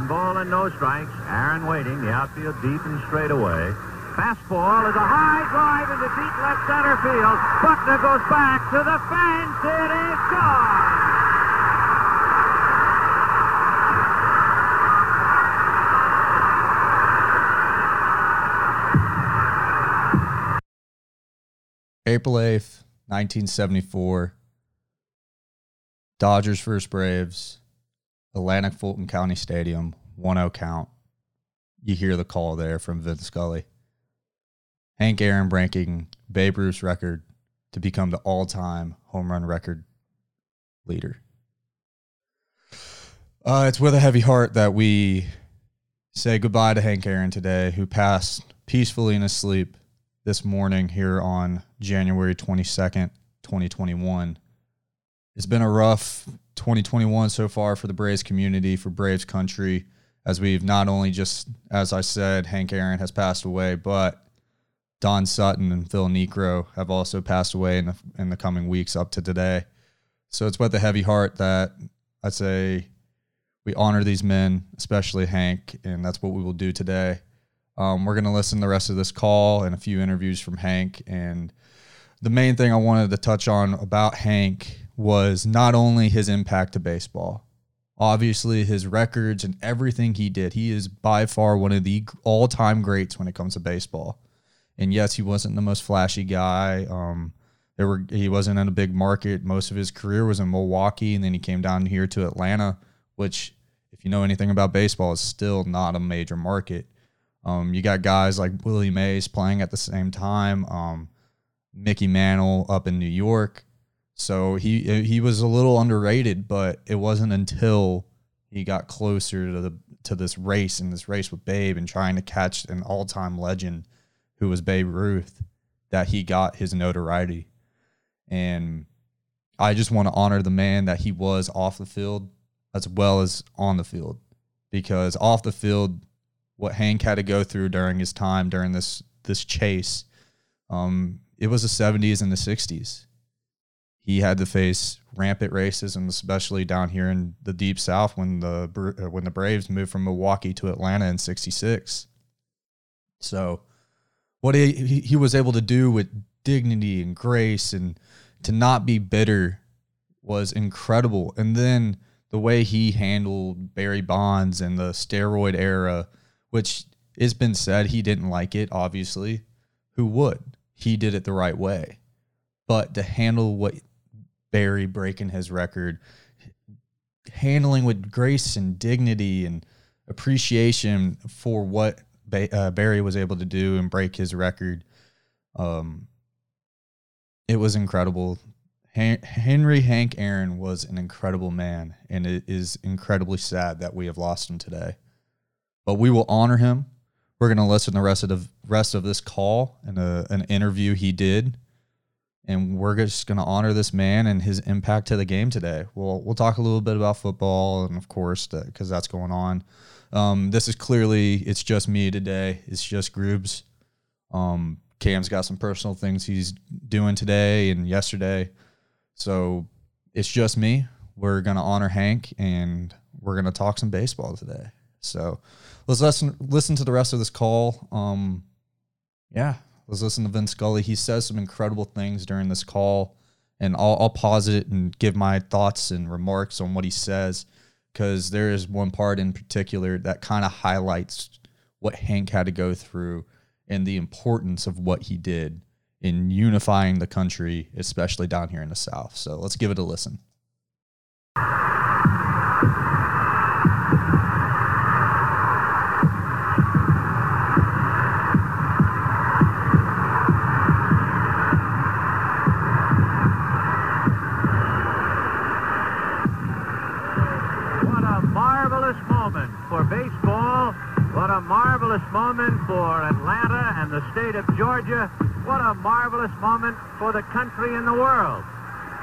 One ball and no strikes. Aaron waiting. The outfield deep and straight away. Fastball is a high drive into deep left center field. Buckner goes back to the fence. It is gone. April 8th, 1974. Dodgers versus Braves. Atlanta Fulton County Stadium, 1 0 count. You hear the call there from Vince Scully. Hank Aaron breaking Babe Ruth's record to become the all time home run record leader. Uh, it's with a heavy heart that we say goodbye to Hank Aaron today, who passed peacefully in his sleep this morning here on January 22nd, 2021. It's been a rough 2021 so far for the Braves community, for Braves country, as we've not only just, as I said, Hank Aaron has passed away, but Don Sutton and Phil Niekro have also passed away in the, in the coming weeks up to today. So it's with a heavy heart that I'd say we honor these men, especially Hank, and that's what we will do today. Um, we're going to listen to the rest of this call and a few interviews from Hank. And the main thing I wanted to touch on about Hank was not only his impact to baseball, obviously his records and everything he did. He is by far one of the all time greats when it comes to baseball. And yes, he wasn't the most flashy guy. Um, there were he wasn't in a big market. Most of his career was in Milwaukee, and then he came down here to Atlanta, which, if you know anything about baseball, is still not a major market. Um, you got guys like Willie Mays playing at the same time. Um, Mickey Mantle up in New York. So he he was a little underrated, but it wasn't until he got closer to the to this race and this race with Babe and trying to catch an all time legend who was Babe Ruth that he got his notoriety. And I just want to honor the man that he was off the field as well as on the field. Because off the field, what Hank had to go through during his time during this this chase. Um, it was the 70s and the 60s. He had to face rampant racism, especially down here in the deep South when the uh, when the Braves moved from Milwaukee to Atlanta in '66. So, what he he was able to do with dignity and grace and to not be bitter was incredible. And then the way he handled Barry Bonds and the steroid era which it's been said he didn't like it, obviously. Who would? He did it the right way. But to handle what Barry breaking his record, handling with grace and dignity and appreciation for what uh, Barry was able to do and break his record, um, it was incredible. Henry Hank Aaron was an incredible man, and it is incredibly sad that we have lost him today but we will honor him. We're going to listen to the rest of the rest of this call and a, an interview he did, and we're just going to honor this man and his impact to the game today. We'll we'll talk a little bit about football and of course because that's going on. Um, this is clearly it's just me today. It's just Groobs. Um, Cam's got some personal things he's doing today and yesterday, so it's just me. We're gonna honor Hank and we're gonna talk some baseball today. So let's listen listen to the rest of this call. Um, yeah, let's listen to Vince Scully. He says some incredible things during this call, and I'll, I'll pause it and give my thoughts and remarks on what he says because there is one part in particular that kind of highlights what Hank had to go through and the importance of what he did in unifying the country, especially down here in the South. So let's give it a listen. Moment for Atlanta and the state of Georgia. What a marvelous moment for the country and the world.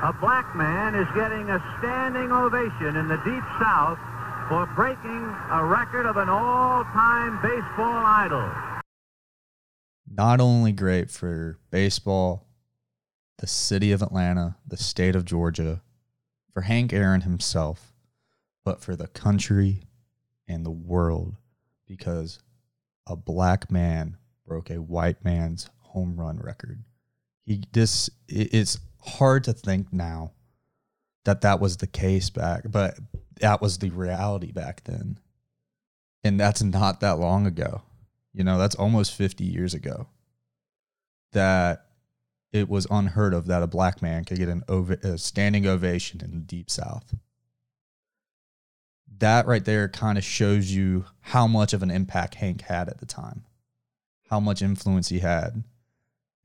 A black man is getting a standing ovation in the Deep South for breaking a record of an all-time baseball idol. Not only great for baseball, the city of Atlanta, the state of Georgia, for Hank Aaron himself, but for the country and the world because a black man broke a white man's home run record. He this it's hard to think now that that was the case back, but that was the reality back then. And that's not that long ago. You know, that's almost 50 years ago. That it was unheard of that a black man could get an ov- a standing ovation in the deep south. That right there kind of shows you how much of an impact Hank had at the time, how much influence he had.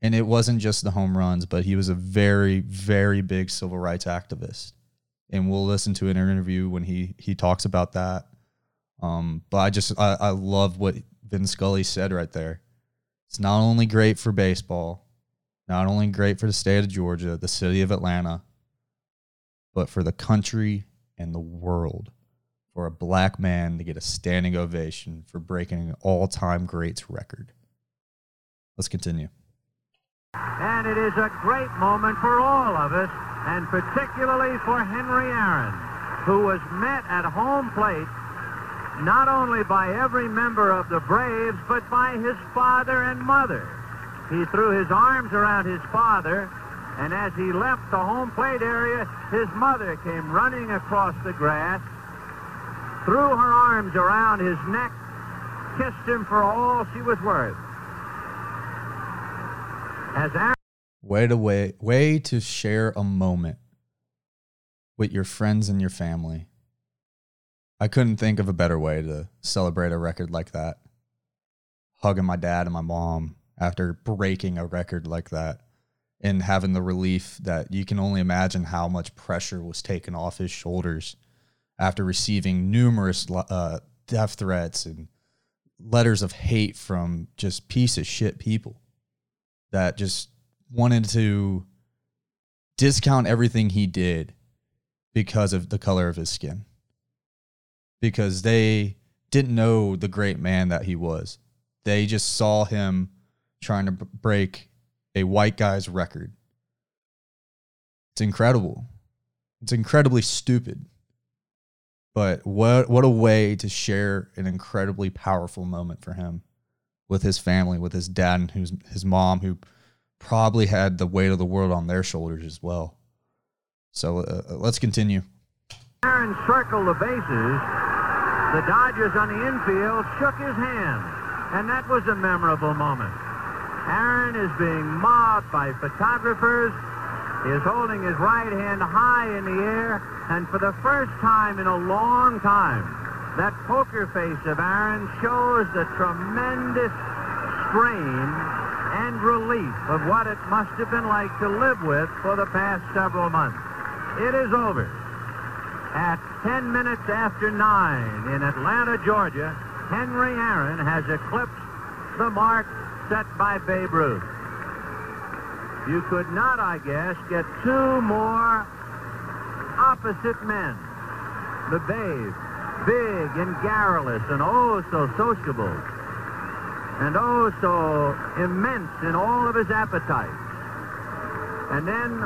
And it wasn't just the home runs, but he was a very, very big civil rights activist. And we'll listen to an interview when he he talks about that. Um, but I just I, I love what Vin Scully said right there. It's not only great for baseball, not only great for the state of Georgia, the city of Atlanta, but for the country and the world. For a black man to get a standing ovation for breaking an all time greats record. Let's continue. And it is a great moment for all of us, and particularly for Henry Aaron, who was met at home plate not only by every member of the Braves, but by his father and mother. He threw his arms around his father, and as he left the home plate area, his mother came running across the grass, threw her arms around his neck, kissed him for all she was worth. As Aaron Way to way way to share a moment with your friends and your family. I couldn't think of a better way to celebrate a record like that. Hugging my dad and my mom after breaking a record like that and having the relief that you can only imagine how much pressure was taken off his shoulders after receiving numerous uh, death threats and letters of hate from just piece of shit people that just wanted to discount everything he did because of the color of his skin because they didn't know the great man that he was. They just saw him trying to b- break a white guy's record. It's incredible. It's incredibly stupid. But what what a way to share an incredibly powerful moment for him with his family, with his dad and who's his mom who probably had the weight of the world on their shoulders as well. So uh, let's continue. Aaron circled the bases, the Dodgers on the infield shook his hand, and that was a memorable moment. Aaron is being mobbed by photographers. He is holding his right hand high in the air, and for the first time in a long time, that poker face of Aaron shows the tremendous strain and relief of what it must have been like to live with for the past several months. It is over at 10 minutes after 9 in Atlanta, Georgia, Henry Aaron has eclipsed the mark set by Babe Ruth. You could not, I guess, get two more opposite men. The big and garrulous and oh so sociable, and oh so immense in all of his appetites. And then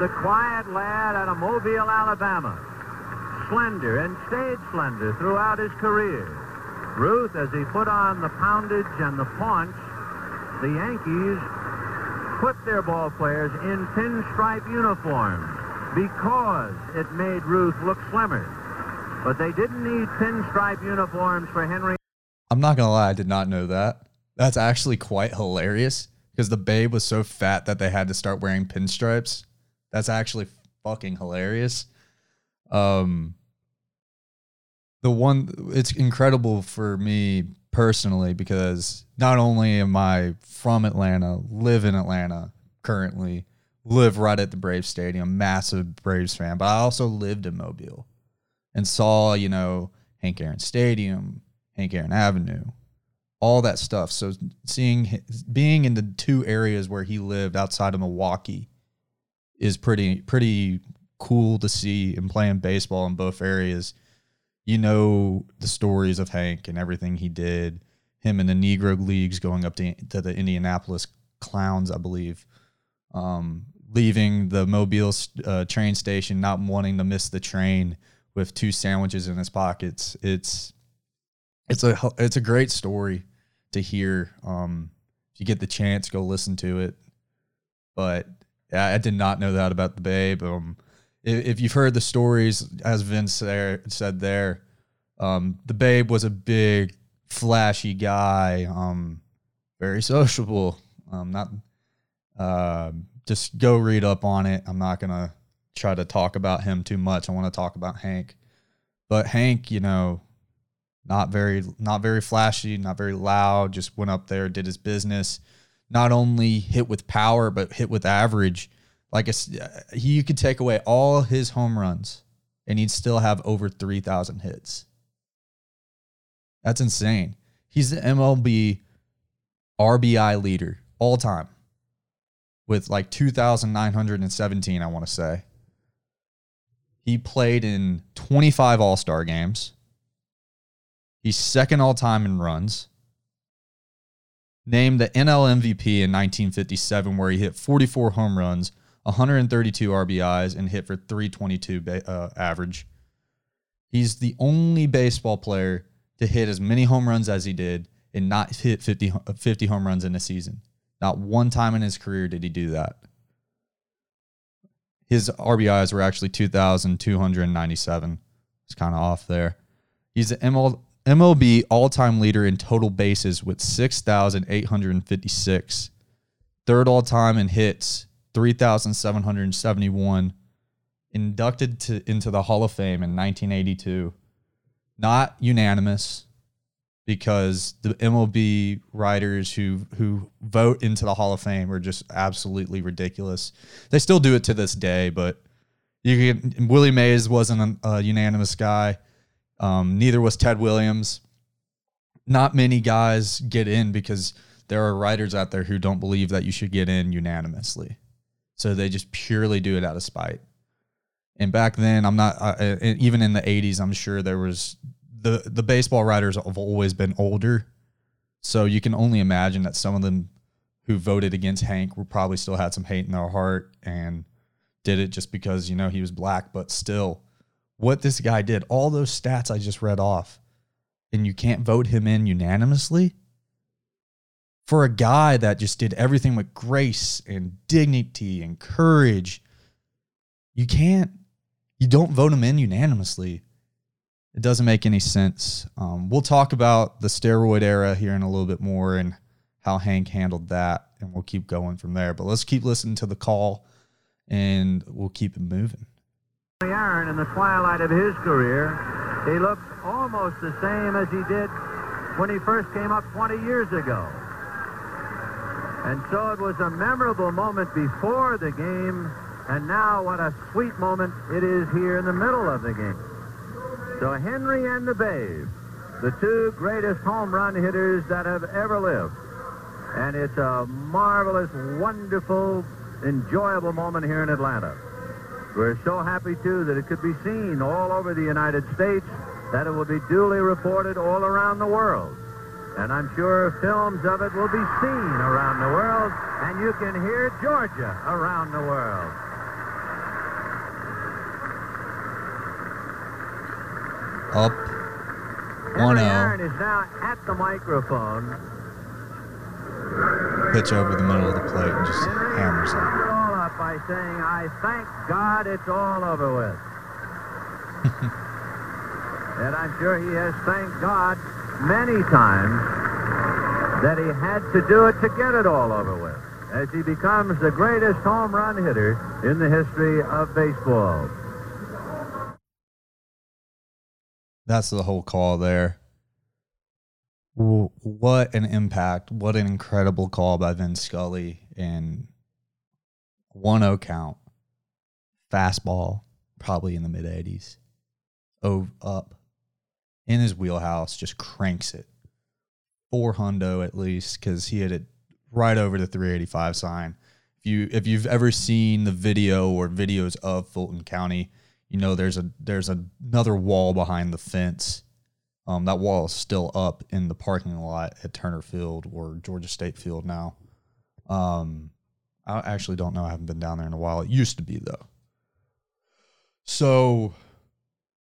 the quiet lad out of Mobile, Alabama, slender and stayed slender throughout his career. Ruth, as he put on the poundage and the paunch, the Yankees put their ball players in pinstripe uniforms because it made Ruth look slimmer. But they didn't need pinstripe uniforms for Henry. I'm not going to lie, I did not know that. That's actually quite hilarious because the babe was so fat that they had to start wearing pinstripes. That's actually fucking hilarious. Um, the one it's incredible for me personally because not only am I from Atlanta, live in Atlanta currently, live right at the Braves Stadium, massive Braves fan, but I also lived in Mobile and saw, you know, Hank Aaron Stadium, Hank Aaron Avenue, all that stuff. So seeing being in the two areas where he lived outside of Milwaukee is pretty pretty cool to see and playing baseball in both areas you know the stories of Hank and everything he did. Him in the Negro leagues, going up to, to the Indianapolis Clowns, I believe, um, leaving the Mobile uh, train station, not wanting to miss the train with two sandwiches in his pockets. It's it's a it's a great story to hear. Um, if you get the chance, go listen to it. But yeah, I did not know that about the Babe. Um, if, you've heard the stories, as Vince there, said there, um, the Babe was a big, flashy guy. Um, very sociable. Um, not uh, just go read up on it. I'm not gonna try to talk about him too much. I want to talk about Hank, but Hank, you know, not very not very flashy, not very loud. Just went up there, did his business. Not only hit with power, but hit with average. Like a, he, you could take away all his home runs, and he'd still have over three thousand hits. That's insane. He's the MLB RBI leader all time with like 2,917, I want to say. He played in 25 All Star games. He's second all time in runs. Named the NL MVP in 1957, where he hit 44 home runs, 132 RBIs, and hit for 322 uh, average. He's the only baseball player to hit as many home runs as he did and not hit 50, 50 home runs in a season. Not one time in his career did he do that. His RBIs were actually 2,297. It's kind of off there. He's the ML, MLB all time leader in total bases with 6,856. Third all time in hits, 3,771. Inducted to, into the Hall of Fame in 1982. Not unanimous because the MLB writers who who vote into the Hall of Fame are just absolutely ridiculous. They still do it to this day, but you can, Willie Mays wasn't a, a unanimous guy. Um, neither was Ted Williams. Not many guys get in because there are writers out there who don't believe that you should get in unanimously. So they just purely do it out of spite. And back then, I'm not, even in the 80s, I'm sure there was the the baseball writers have always been older, so you can only imagine that some of them who voted against Hank were probably still had some hate in their heart and did it just because you know he was black. But still, what this guy did, all those stats I just read off, and you can't vote him in unanimously for a guy that just did everything with grace and dignity and courage. You can't, you don't vote him in unanimously. It doesn't make any sense. Um, we'll talk about the steroid era here in a little bit more and how Hank handled that, and we'll keep going from there. But let's keep listening to the call, and we'll keep it moving. Aaron, in the twilight of his career, he looks almost the same as he did when he first came up 20 years ago. And so it was a memorable moment before the game, and now what a sweet moment it is here in the middle of the game. So Henry and the Babe, the two greatest home run hitters that have ever lived. And it's a marvelous, wonderful, enjoyable moment here in Atlanta. We're so happy, too, that it could be seen all over the United States, that it will be duly reported all around the world. And I'm sure films of it will be seen around the world, and you can hear Georgia around the world. Up. One Aaron is now at the microphone. Pitch over the middle of the plate and just Henry hammers it. all up by saying, I thank God it's all over with. and I'm sure he has thanked God many times that he had to do it to get it all over with as he becomes the greatest home run hitter in the history of baseball. That's the whole call there. What an impact. What an incredible call by Vin Scully. in 1 0 count. Fastball, probably in the mid 80s. Oh, up. In his wheelhouse, just cranks it. Four hundo at least, because he hit it right over the 385 sign. If you if you've ever seen the video or videos of Fulton County, you know there's a there's a, another wall behind the fence. Um, that wall is still up in the parking lot at Turner Field or Georgia State Field now. Um, I actually don't know. I haven't been down there in a while. It used to be though. So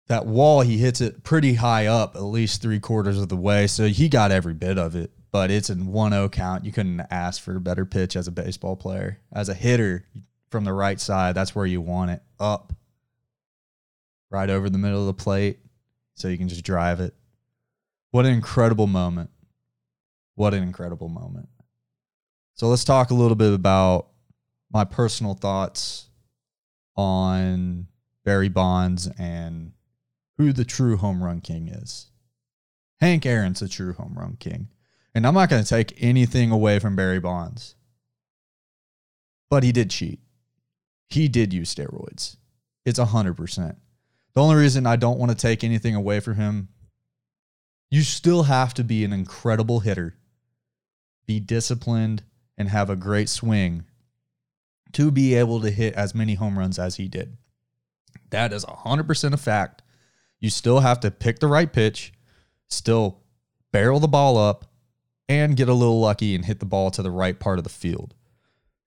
that wall, he hits it pretty high up, at least three quarters of the way. So he got every bit of it, but it's in 1 0 count. You couldn't ask for a better pitch as a baseball player. As a hitter from the right side, that's where you want it up, right over the middle of the plate, so you can just drive it. What an incredible moment. What an incredible moment. So let's talk a little bit about my personal thoughts on Barry Bonds and who the true home run king is. Hank Aaron's a true home run king. And I'm not going to take anything away from Barry Bonds. But he did cheat. He did use steroids. It's 100%. The only reason I don't want to take anything away from him, you still have to be an incredible hitter, be disciplined, and have a great swing to be able to hit as many home runs as he did. That is 100% a fact. You still have to pick the right pitch, still barrel the ball up, and get a little lucky and hit the ball to the right part of the field.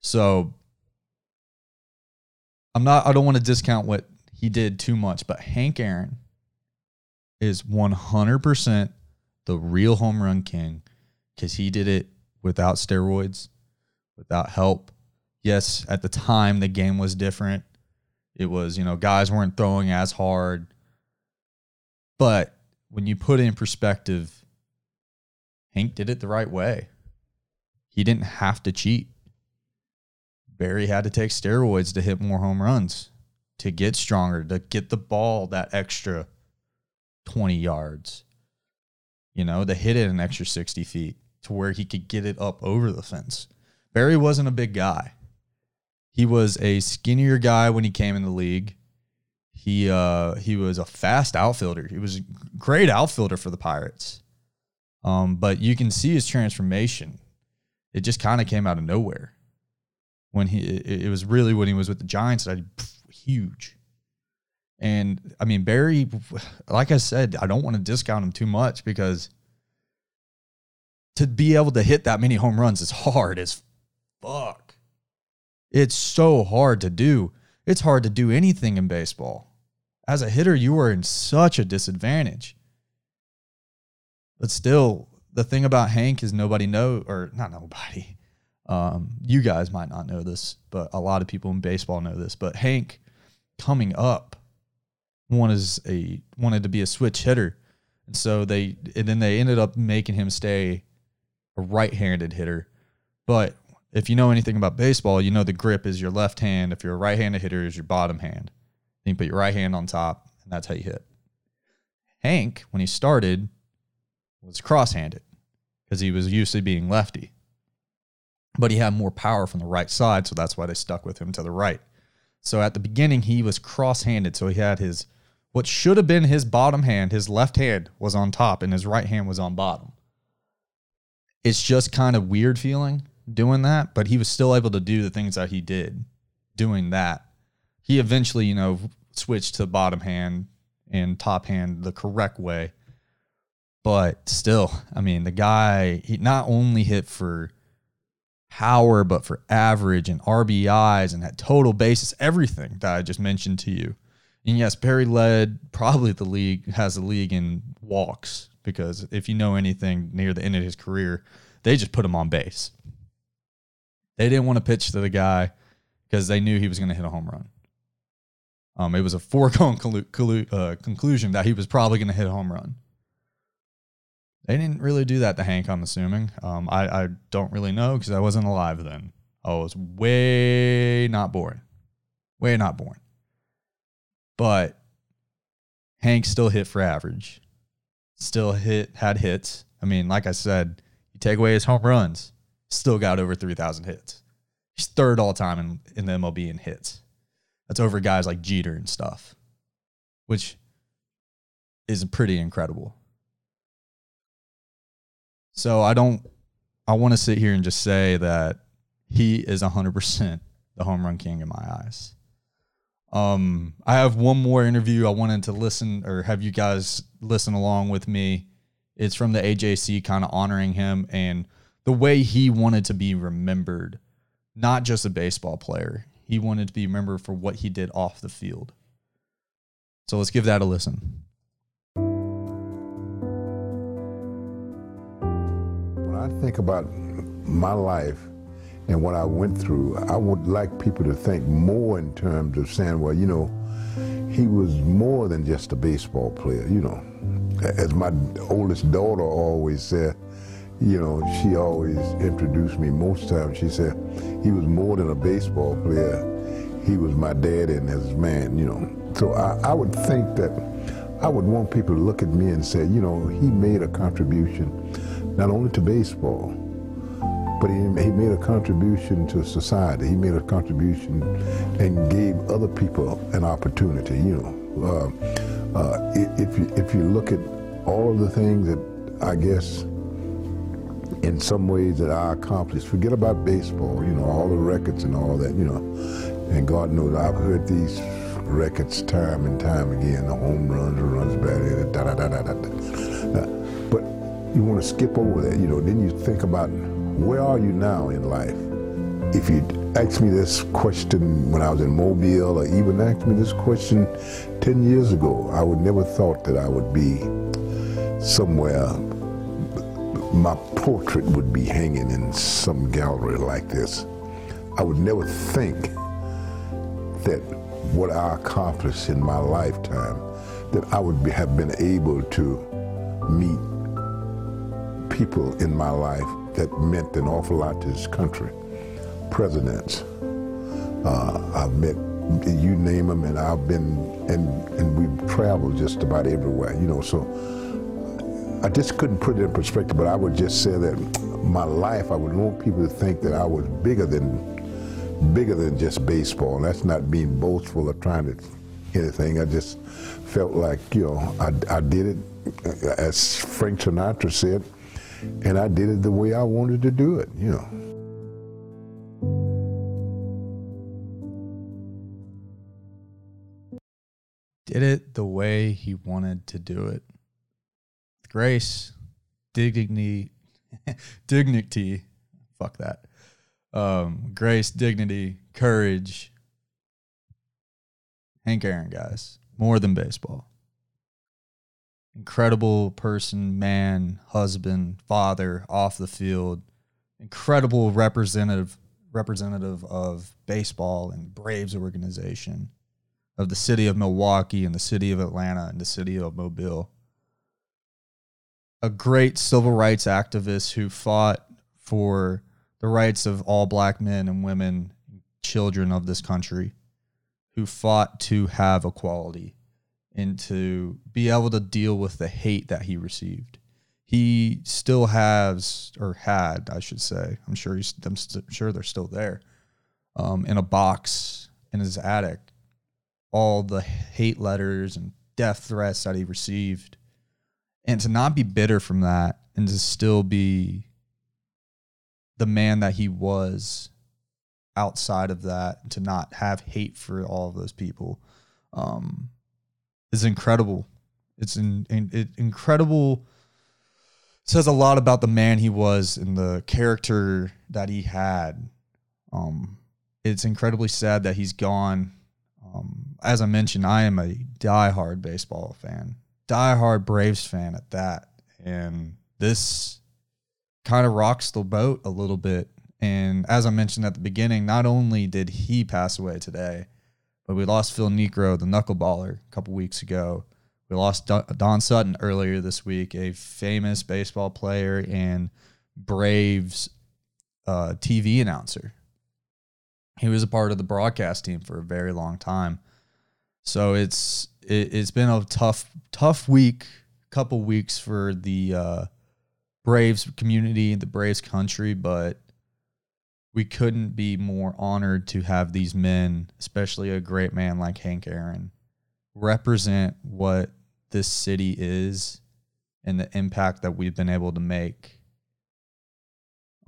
So I'm not I don't want to discount what he did too much, but Hank Aaron is 100% the real home run king cuz he did it without steroids, without help. Yes, at the time the game was different. It was, you know, guys weren't throwing as hard. But when you put it in perspective, Hank did it the right way. He didn't have to cheat. Barry had to take steroids to hit more home runs, to get stronger, to get the ball that extra 20 yards, you know, to hit it an extra 60 feet to where he could get it up over the fence. Barry wasn't a big guy. He was a skinnier guy when he came in the league. He uh he was a fast outfielder. He was a great outfielder for the Pirates. Um, but you can see his transformation. It just kind of came out of nowhere. When he it, it, was really when he was with the Giants that huge. And I mean Barry, like I said, I don't want to discount him too much because to be able to hit that many home runs is hard as fuck. It's so hard to do. It's hard to do anything in baseball. As a hitter, you are in such a disadvantage. But still, the thing about Hank is nobody know or not nobody. Um, you guys might not know this, but a lot of people in baseball know this. But Hank, coming up, wanted a wanted to be a switch hitter, and so they and then they ended up making him stay a right-handed hitter. But if you know anything about baseball, you know the grip is your left hand. If you're a right-handed hitter, is your bottom hand. Then you put your right hand on top, and that's how you hit. Hank, when he started, was cross-handed because he was used to being lefty. But he had more power from the right side, so that's why they stuck with him to the right. So at the beginning, he was cross-handed, so he had his what should have been his bottom hand, his left hand was on top, and his right hand was on bottom. It's just kind of weird feeling doing that, but he was still able to do the things that he did doing that. He eventually, you know, switched to bottom hand and top hand the correct way. But still, I mean, the guy, he not only hit for power, but for average and RBIs and had total basis, everything that I just mentioned to you. And yes, Barry led probably the league, has the league in walks because if you know anything near the end of his career, they just put him on base. They didn't want to pitch to the guy because they knew he was going to hit a home run. Um, it was a foregone collu- collu- uh, conclusion that he was probably going to hit a home run. They didn't really do that to Hank, I'm assuming. Um, I, I don't really know because I wasn't alive then. I was way not born. Way not born. But Hank still hit for average. Still hit, had hits. I mean, like I said, you take away his home runs, still got over 3,000 hits. He's third all time in, in the MLB in hits. That's over guys like Jeter and stuff, which is pretty incredible. So I don't, I want to sit here and just say that he is 100% the home run king in my eyes. Um, I have one more interview I wanted to listen or have you guys listen along with me. It's from the AJC kind of honoring him and the way he wanted to be remembered, not just a baseball player. He wanted to be remembered for what he did off the field. So let's give that a listen. When I think about my life and what I went through, I would like people to think more in terms of saying, well, you know, he was more than just a baseball player, you know. As my oldest daughter always said, you know, she always introduced me most times. She said, he was more than a baseball player. He was my dad and his man, you know. So I, I would think that I would want people to look at me and say, you know, he made a contribution not only to baseball, but he, he made a contribution to society. He made a contribution and gave other people an opportunity, you know. Uh, uh, if, you, if you look at all of the things that I guess in some ways that I accomplished, forget about baseball, you know, all the records and all that, you know. And God knows I've heard these records time and time again, the home runs, the runs batted, da da da da da. But you want to skip over that, you know, then you think about where are you now in life? If you asked me this question when I was in Mobile or even asked me this question 10 years ago, I would never thought that I would be somewhere my portrait would be hanging in some gallery like this. I would never think that what I accomplished in my lifetime, that I would be, have been able to meet people in my life that meant an awful lot to this country. Presidents, uh, I've met, you name them, and I've been, and, and we've traveled just about everywhere, you know, so I just couldn't put it in perspective, but I would just say that my life, I would want people to think that I was bigger than bigger than just baseball. And that's not being boastful or trying to anything. I just felt like, you know, I, I did it, as Frank Sinatra said, and I did it the way I wanted to do it, you know. Did it the way he wanted to do it grace, dignity, dignity, fuck that. Um, grace, dignity, courage. Hank Aaron, guys, more than baseball. Incredible person, man, husband, father, off the field. Incredible representative representative of baseball and Braves organization, of the city of Milwaukee and the city of Atlanta and the city of Mobile a great civil rights activist who fought for the rights of all black men and women, children of this country, who fought to have equality and to be able to deal with the hate that he received. He still has, or had, I should say. I'm sure he's. I'm sure they're still there, um, in a box in his attic. All the hate letters and death threats that he received and to not be bitter from that and to still be the man that he was outside of that to not have hate for all of those people um, is incredible. It's in, in, it, incredible. Says a lot about the man he was and the character that he had. Um, it's incredibly sad that he's gone. Um, as i mentioned i am a diehard baseball fan diehard Braves fan at that. And this kind of rocks the boat a little bit. And as I mentioned at the beginning, not only did he pass away today, but we lost Phil Niekro, the knuckleballer, a couple weeks ago. We lost Don Sutton earlier this week, a famous baseball player and Braves uh, TV announcer. He was a part of the broadcast team for a very long time. So it's it, has been a tough tough week, couple weeks for the uh, Braves community, the Braves country, but we couldn't be more honored to have these men, especially a great man like Hank Aaron, represent what this city is and the impact that we've been able to make.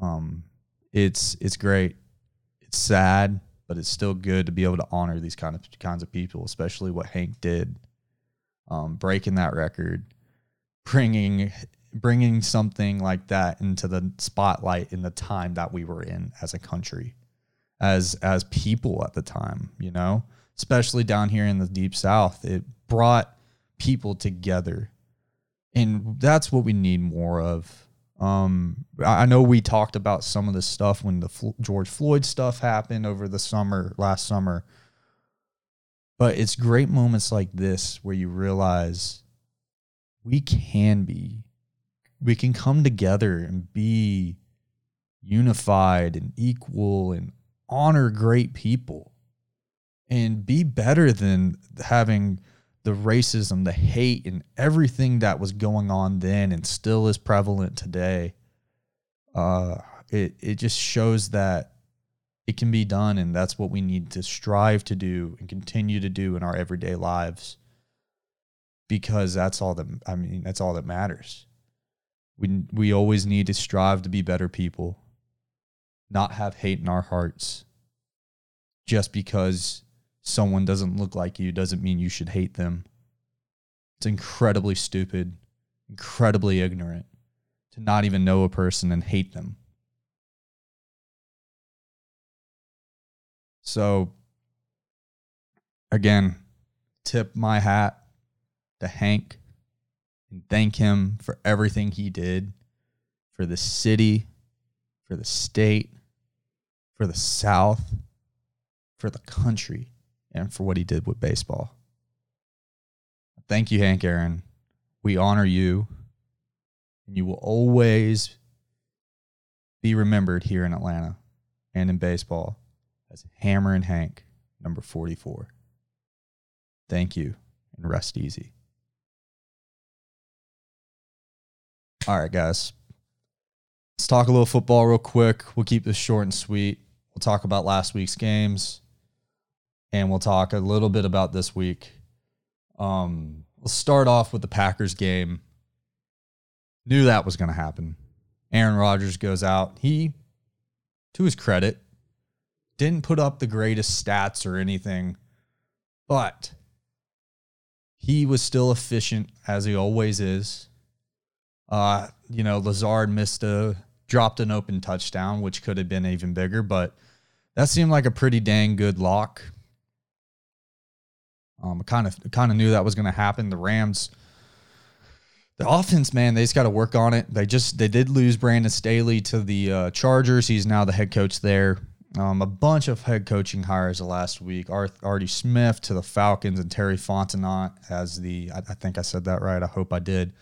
Um, it's it's great. It's sad but it's still good to be able to honor these kind of kinds of people, especially what Hank did, um, breaking that record, bringing bringing something like that into the spotlight in the time that we were in as a country, as as people at the time, you know, especially down here in the deep South. It brought people together. And that's what we need more of. Um, I know we talked about some of this stuff when the Flo- George Floyd stuff happened over the summer, last summer. But it's great moments like this where you realize we can be, we can come together and be unified and equal and honor great people and be better than having the racism, the hate, and everything that was going on then and still is prevalent today. Uh, it it just shows that it can be done, and that's what we need to strive to do and continue to do in our everyday lives. Because that's all that I mean. That's all that matters. We we always need to strive to be better people, not have hate in our hearts. Just because someone doesn't look like you doesn't mean you should hate them. It's incredibly stupid, incredibly ignorant to not even know a person and hate them. So, again, tip my hat to Hank and thank him for everything he did for the city, for the state, for the South, for the country and for what he did with baseball. Thank you, Hank Aaron. We honor you, and you will always be remembered here in Atlanta and in baseball as Hammerin' Hank, number 44. Thank you, and rest easy. All right, guys. Let's talk a little football real quick. We'll keep this short and sweet. We'll talk about last week's games and we'll talk a little bit about this week. Um, we'll start off with the Packers game. Knew that was going to happen. Aaron Rodgers goes out. He, to his credit, didn't put up the greatest stats or anything, but he was still efficient as he always is. Uh, you know, Lazard missed a dropped an open touchdown, which could have been even bigger, but that seemed like a pretty dang good lock. Um, I kind of kind of knew that was going to happen. The Rams, the offense, man, they just got to work on it. They just they did lose Brandon Staley to the uh, Chargers. He's now the head coach there. Um, a bunch of head coaching hires last week. Art, Arthur Smith to the Falcons and Terry Fontenot as the I, I think I said that right. I hope I did.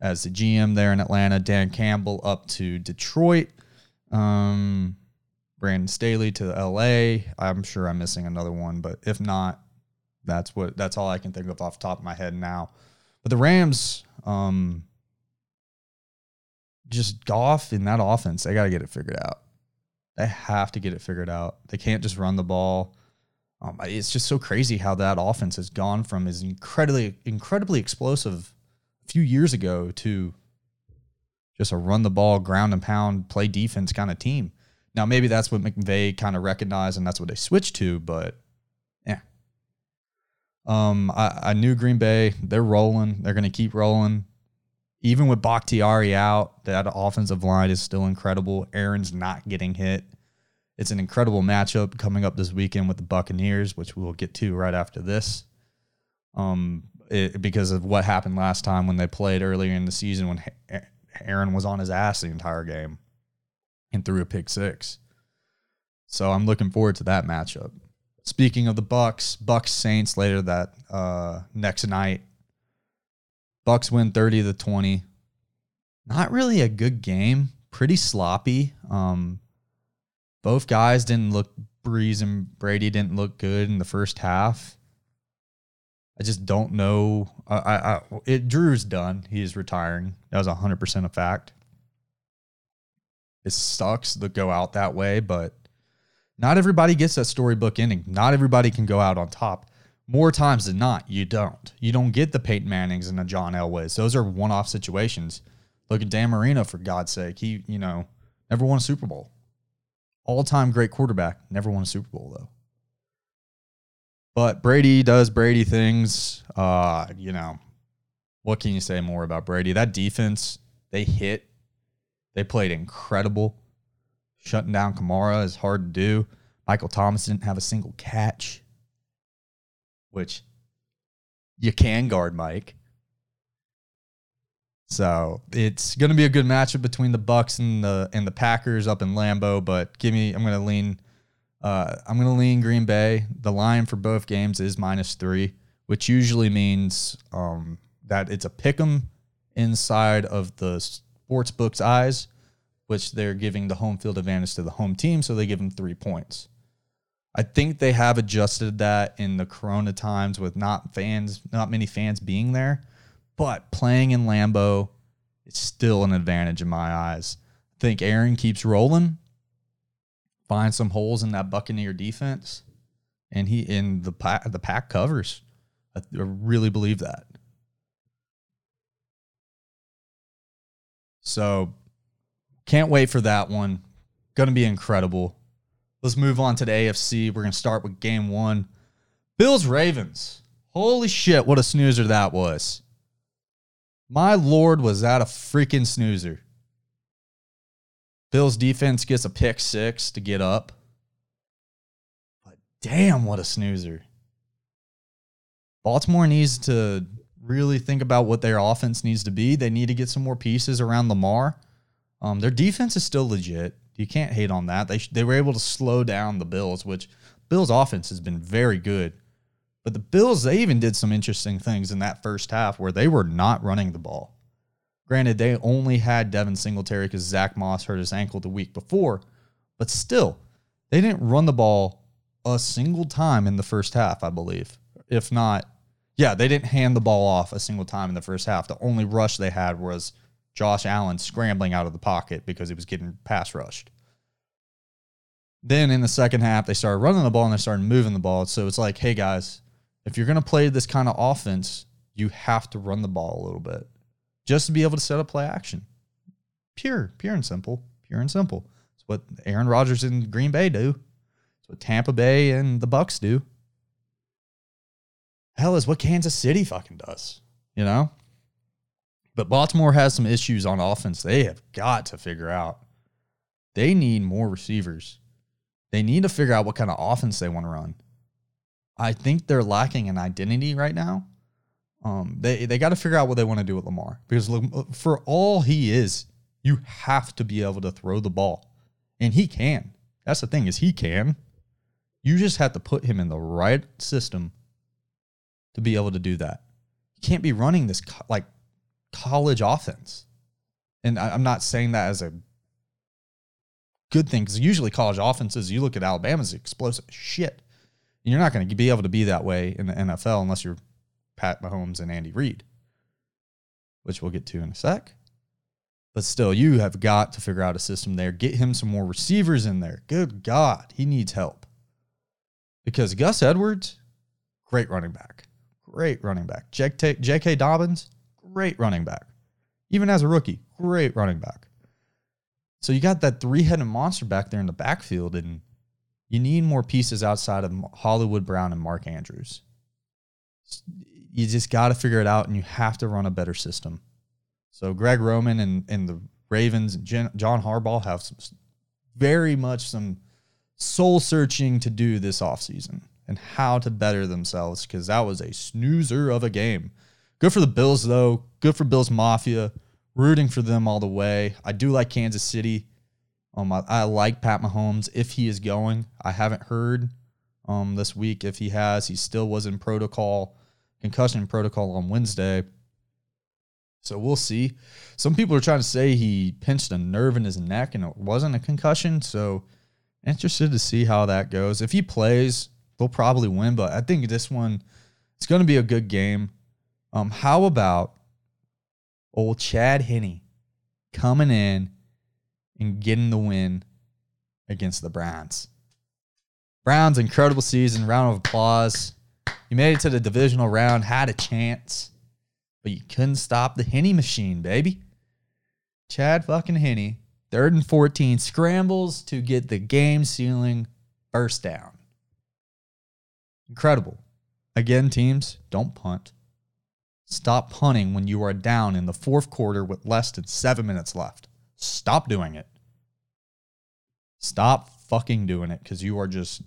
As the GM there in Atlanta, Dan Campbell up to Detroit. Um, Brandon Staley to LA. I'm sure I'm missing another one, but if not, that's what that's all I can think of off the top of my head now. But the Rams, um, just Goff in that offense, they got to get it figured out. They have to get it figured out. They can't just run the ball. Um, it's just so crazy how that offense has gone from is incredibly incredibly explosive a few years ago to just a run the ball, ground and pound, play defense kind of team. Now maybe that's what McVay kind of recognized and that's what they switched to, but um, I, I knew Green Bay. They're rolling. They're going to keep rolling. Even with Bakhtiari out, that offensive line is still incredible. Aaron's not getting hit. It's an incredible matchup coming up this weekend with the Buccaneers, which we'll get to right after this. Um, it, because of what happened last time when they played earlier in the season when Aaron was on his ass the entire game and threw a pick six. So I'm looking forward to that matchup. Speaking of the Bucs, Bucs Saints later that uh, next night. Bucs win 30 to 20. Not really a good game. Pretty sloppy. Um, both guys didn't look Brees and Brady didn't look good in the first half. I just don't know. I, I, I it Drew's done. He is retiring. That was hundred percent a fact. It sucks to go out that way, but not everybody gets that storybook ending. Not everybody can go out on top. More times than not, you don't. You don't get the Peyton Mannings and the John Elways. Those are one-off situations. Look at Dan Marino for God's sake. He, you know, never won a Super Bowl. All-time great quarterback, never won a Super Bowl though. But Brady does Brady things. Uh, you know, what can you say more about Brady? That defense, they hit. They played incredible. Shutting down Kamara is hard to do. Michael Thomas didn't have a single catch, which you can guard Mike. So it's going to be a good matchup between the Bucs and the and the Packers up in Lambeau. But give me, I'm going to lean, uh, I'm going to lean Green Bay. The line for both games is minus three, which usually means um, that it's a pick 'em inside of the sports book's eyes, which they're giving the home field advantage to the home team, so they give them three points. I think they have adjusted that in the Corona times with not fans, not many fans being there, but playing in Lambeau is still an advantage in my eyes. I think Aaron keeps rolling, find some holes in that Buccaneer defense, and he in the pack, the pack covers. I really believe that. So can't wait for that one. Going to be incredible. Let's move on to the AFC. We're going to start with game one Bills Ravens. Holy shit, what a snoozer that was. My lord, was that a freaking snoozer. Bills defense gets a pick six to get up. But damn, what a snoozer. Baltimore needs to really think about what their offense needs to be. They need to get some more pieces around Lamar. Um, their defense is still legit. You can't hate on that. They they were able to slow down the Bills, which Bills offense has been very good. But the Bills they even did some interesting things in that first half where they were not running the ball. Granted, they only had Devin Singletary because Zach Moss hurt his ankle the week before, but still, they didn't run the ball a single time in the first half, I believe. If not, yeah, they didn't hand the ball off a single time in the first half. The only rush they had was Josh Allen scrambling out of the pocket because he was getting pass rushed. Then in the second half, they started running the ball and they started moving the ball. So it's like, hey guys, if you're going to play this kind of offense, you have to run the ball a little bit just to be able to set up play action. Pure, pure and simple, pure and simple. It's what Aaron Rodgers and Green Bay do. It's what Tampa Bay and the Bucs do. Hell is what Kansas City fucking does, you know? But Baltimore has some issues on offense they have got to figure out. They need more receivers. They need to figure out what kind of offense they want to run. I think they're lacking an identity right now. Um, they they got to figure out what they want to do with Lamar because for all he is, you have to be able to throw the ball, and he can. That's the thing is he can. You just have to put him in the right system to be able to do that. You can't be running this like college offense, and I, I'm not saying that as a good thing because usually college offenses, you look at Alabama's explosive shit. And You're not going to be able to be that way in the NFL unless you're Pat Mahomes and Andy Reid, which we'll get to in a sec. But still, you have got to figure out a system there. Get him some more receivers in there. Good God, he needs help. Because Gus Edwards, great running back. Great running back. J.K. Dobbins, great running back. Even as a rookie, great running back. So you got that three headed monster back there in the backfield, and you need more pieces outside of Hollywood Brown and Mark Andrews. You just got to figure it out, and you have to run a better system. So Greg Roman and, and the Ravens and Jen, John Harbaugh have some very much some soul searching to do this offseason and how to better themselves because that was a snoozer of a game. Good for the Bills, though. Good for Bills Mafia. Rooting for them all the way. I do like Kansas City. Um, I, I like Pat Mahomes if he is going. I haven't heard um this week if he has. He still was in protocol, concussion protocol on Wednesday. So we'll see. Some people are trying to say he pinched a nerve in his neck and it wasn't a concussion. So interested to see how that goes. If he plays, they'll probably win. But I think this one, it's going to be a good game. Um, how about old Chad Henne coming in and getting the win against the Browns? Browns, incredible season. Round of applause. You made it to the divisional round, had a chance, but you couldn't stop the Henne machine, baby. Chad fucking Henne, third and 14, scrambles to get the game sealing first down. Incredible. Again, teams, don't punt. Stop punting when you are down in the fourth quarter with less than seven minutes left. Stop doing it. Stop fucking doing it because you are just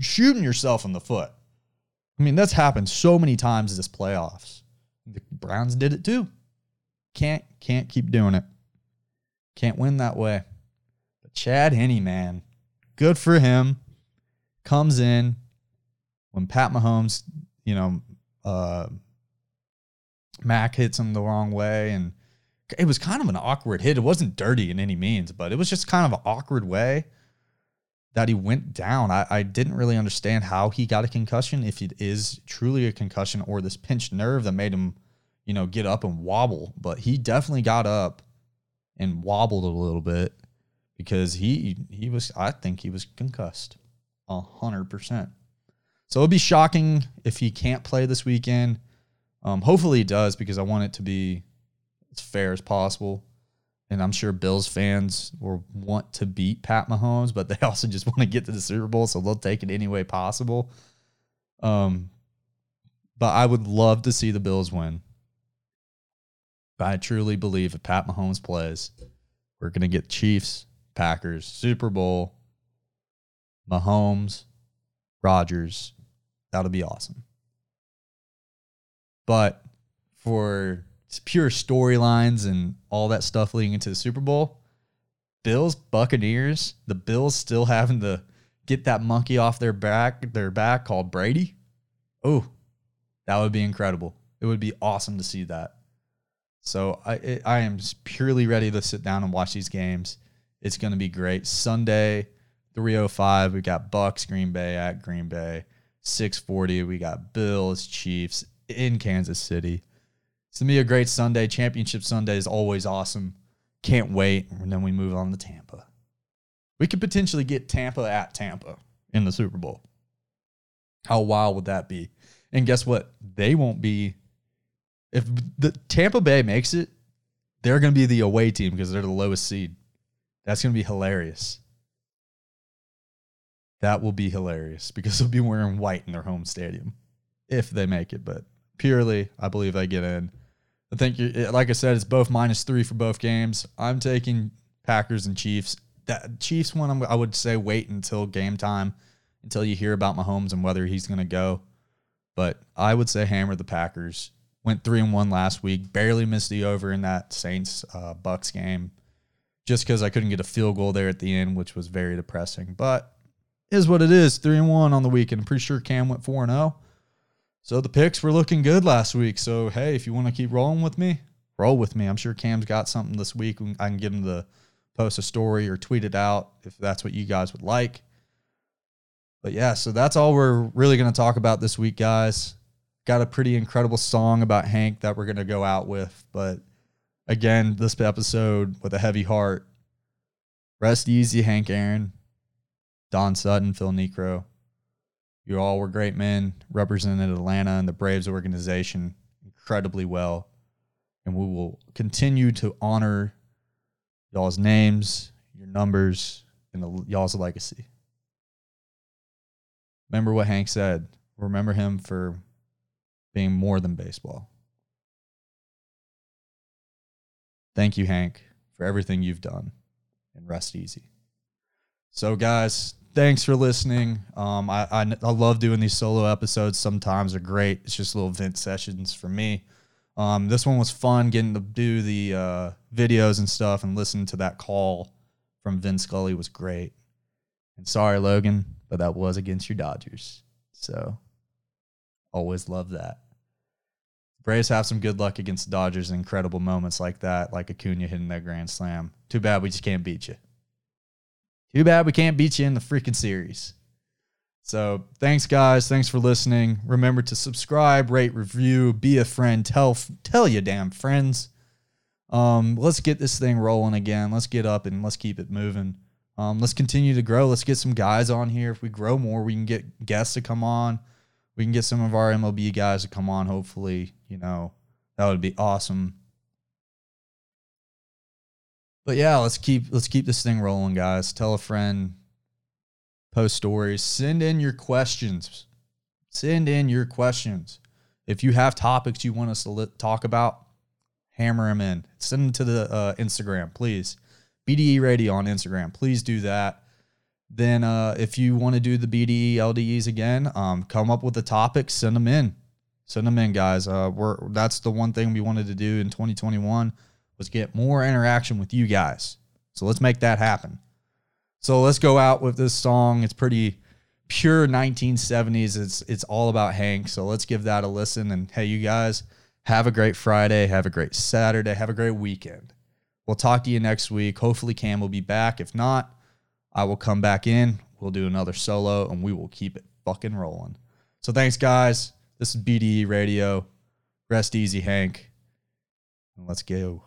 shooting yourself in the foot. I mean, that's happened so many times this playoffs. The Browns did it too. Can't can't keep doing it. Can't win that way. But Chad Henne, man, good for him. Comes in when Pat Mahomes, you know, uh, Mack hits him the wrong way, and it was kind of an awkward hit. It wasn't dirty in any means, but it was just kind of an awkward way that he went down. I, I didn't really understand how he got a concussion, if it is truly a concussion or this pinched nerve that made him, you know, get up and wobble. But he definitely got up and wobbled a little bit because he he was I think he was concussed a hundred percent. So it'd be shocking if he can't play this weekend. Um, hopefully he does because I want it to be as fair as possible. And I'm sure Bills fans will want to beat Pat Mahomes, but they also just want to get to the Super Bowl, so they'll take it any way possible. Um, but I would love to see the Bills win. But I truly believe if Pat Mahomes plays, we're going to get Chiefs, Packers, Super Bowl, Mahomes, Rodgers. That'll be awesome. But for pure storylines and all that stuff leading into the Super Bowl, Bills, Buccaneers, the Bills still having to get that monkey off their back, their back called Brady. Oh, that would be incredible. It would be awesome to see that. So I I am just purely ready to sit down and watch these games. It's going to be great. Sunday, 305, we got Bucs Green Bay at Green Bay. 640, we got Bills Chiefs in Kansas City. It's to be a great Sunday. Championship Sunday is always awesome. Can't wait. And then we move on to Tampa. We could potentially get Tampa at Tampa in the Super Bowl. How wild would that be? And guess what? They won't be if the Tampa Bay makes it, they're going to be the away team because they're the lowest seed. That's going to be hilarious. That will be hilarious because they'll be wearing white in their home stadium if they make it. But purely, I believe they get in. I think, like I said, it's both minus three for both games. I'm taking Packers and Chiefs. That Chiefs one, I would say wait until game time, until you hear about Mahomes and whether he's going to go. But I would say hammer the Packers went three and one last week. Barely missed the over in that Saints uh, Bucs game, just because I couldn't get a field goal there at the end, which was very depressing. But is what it is. Three and one on the weekend. I'm pretty sure Cam went four and zero. Oh. So the picks were looking good last week. So hey, if you want to keep rolling with me, roll with me. I'm sure Cam's got something this week. I can get him to post a story or tweet it out if that's what you guys would like. But yeah, so that's all we're really going to talk about this week, guys got a pretty incredible song about Hank that we're going to go out with. But again, this episode with a heavy heart. Rest easy, Hank Aaron, Don Sutton, Phil Niekro. You all were great men, represented Atlanta and the Braves organization incredibly well. And we will continue to honor y'all's names, your numbers, and the, y'all's legacy. Remember what Hank said. Remember him for being more than baseball. Thank you, Hank, for everything you've done, and rest easy. So, guys, thanks for listening. Um, I, I, I love doing these solo episodes. Sometimes they're great. It's just little vent sessions for me. Um, this one was fun getting to do the uh, videos and stuff and listen to that call from Vin Scully was great. And sorry, Logan, but that was against your Dodgers. So always love that. Braves have some good luck against the Dodgers in incredible moments like that, like Acuna hitting that grand slam. Too bad we just can't beat you. Too bad we can't beat you in the freaking series. So thanks, guys. Thanks for listening. Remember to subscribe, rate, review, be a friend, tell tell your damn friends. Um, let's get this thing rolling again. Let's get up and let's keep it moving. Um, let's continue to grow. Let's get some guys on here. If we grow more, we can get guests to come on we can get some of our MLB guys to come on. Hopefully, you know, that would be awesome. But yeah, let's keep let's keep this thing rolling, guys. Tell a friend, post stories, send in your questions. Send in your questions. If you have topics you want us to talk about, hammer them in. Send them to the uh, Instagram, please. BDE Radio on Instagram. Please do that. then uh, if you want to do the BDE LDEs again, um, come up with the topics, send them in, send them in, guys. Uh, we're that's the one thing we wanted to do in 2021 was get more interaction with you guys. So let's make that happen. So let's go out with this song. It's pretty pure 1970s. It's it's all about Hank. So let's give that a listen. And hey, you guys, have a great Friday. Have a great Saturday. Have a great weekend. We'll talk to you next week. Hopefully, Cam will be back. If not, I will come back in. We'll do another solo and we will keep it fucking rolling. So thanks, guys. This is BDE Radio. Rest easy, Hank. And let's go.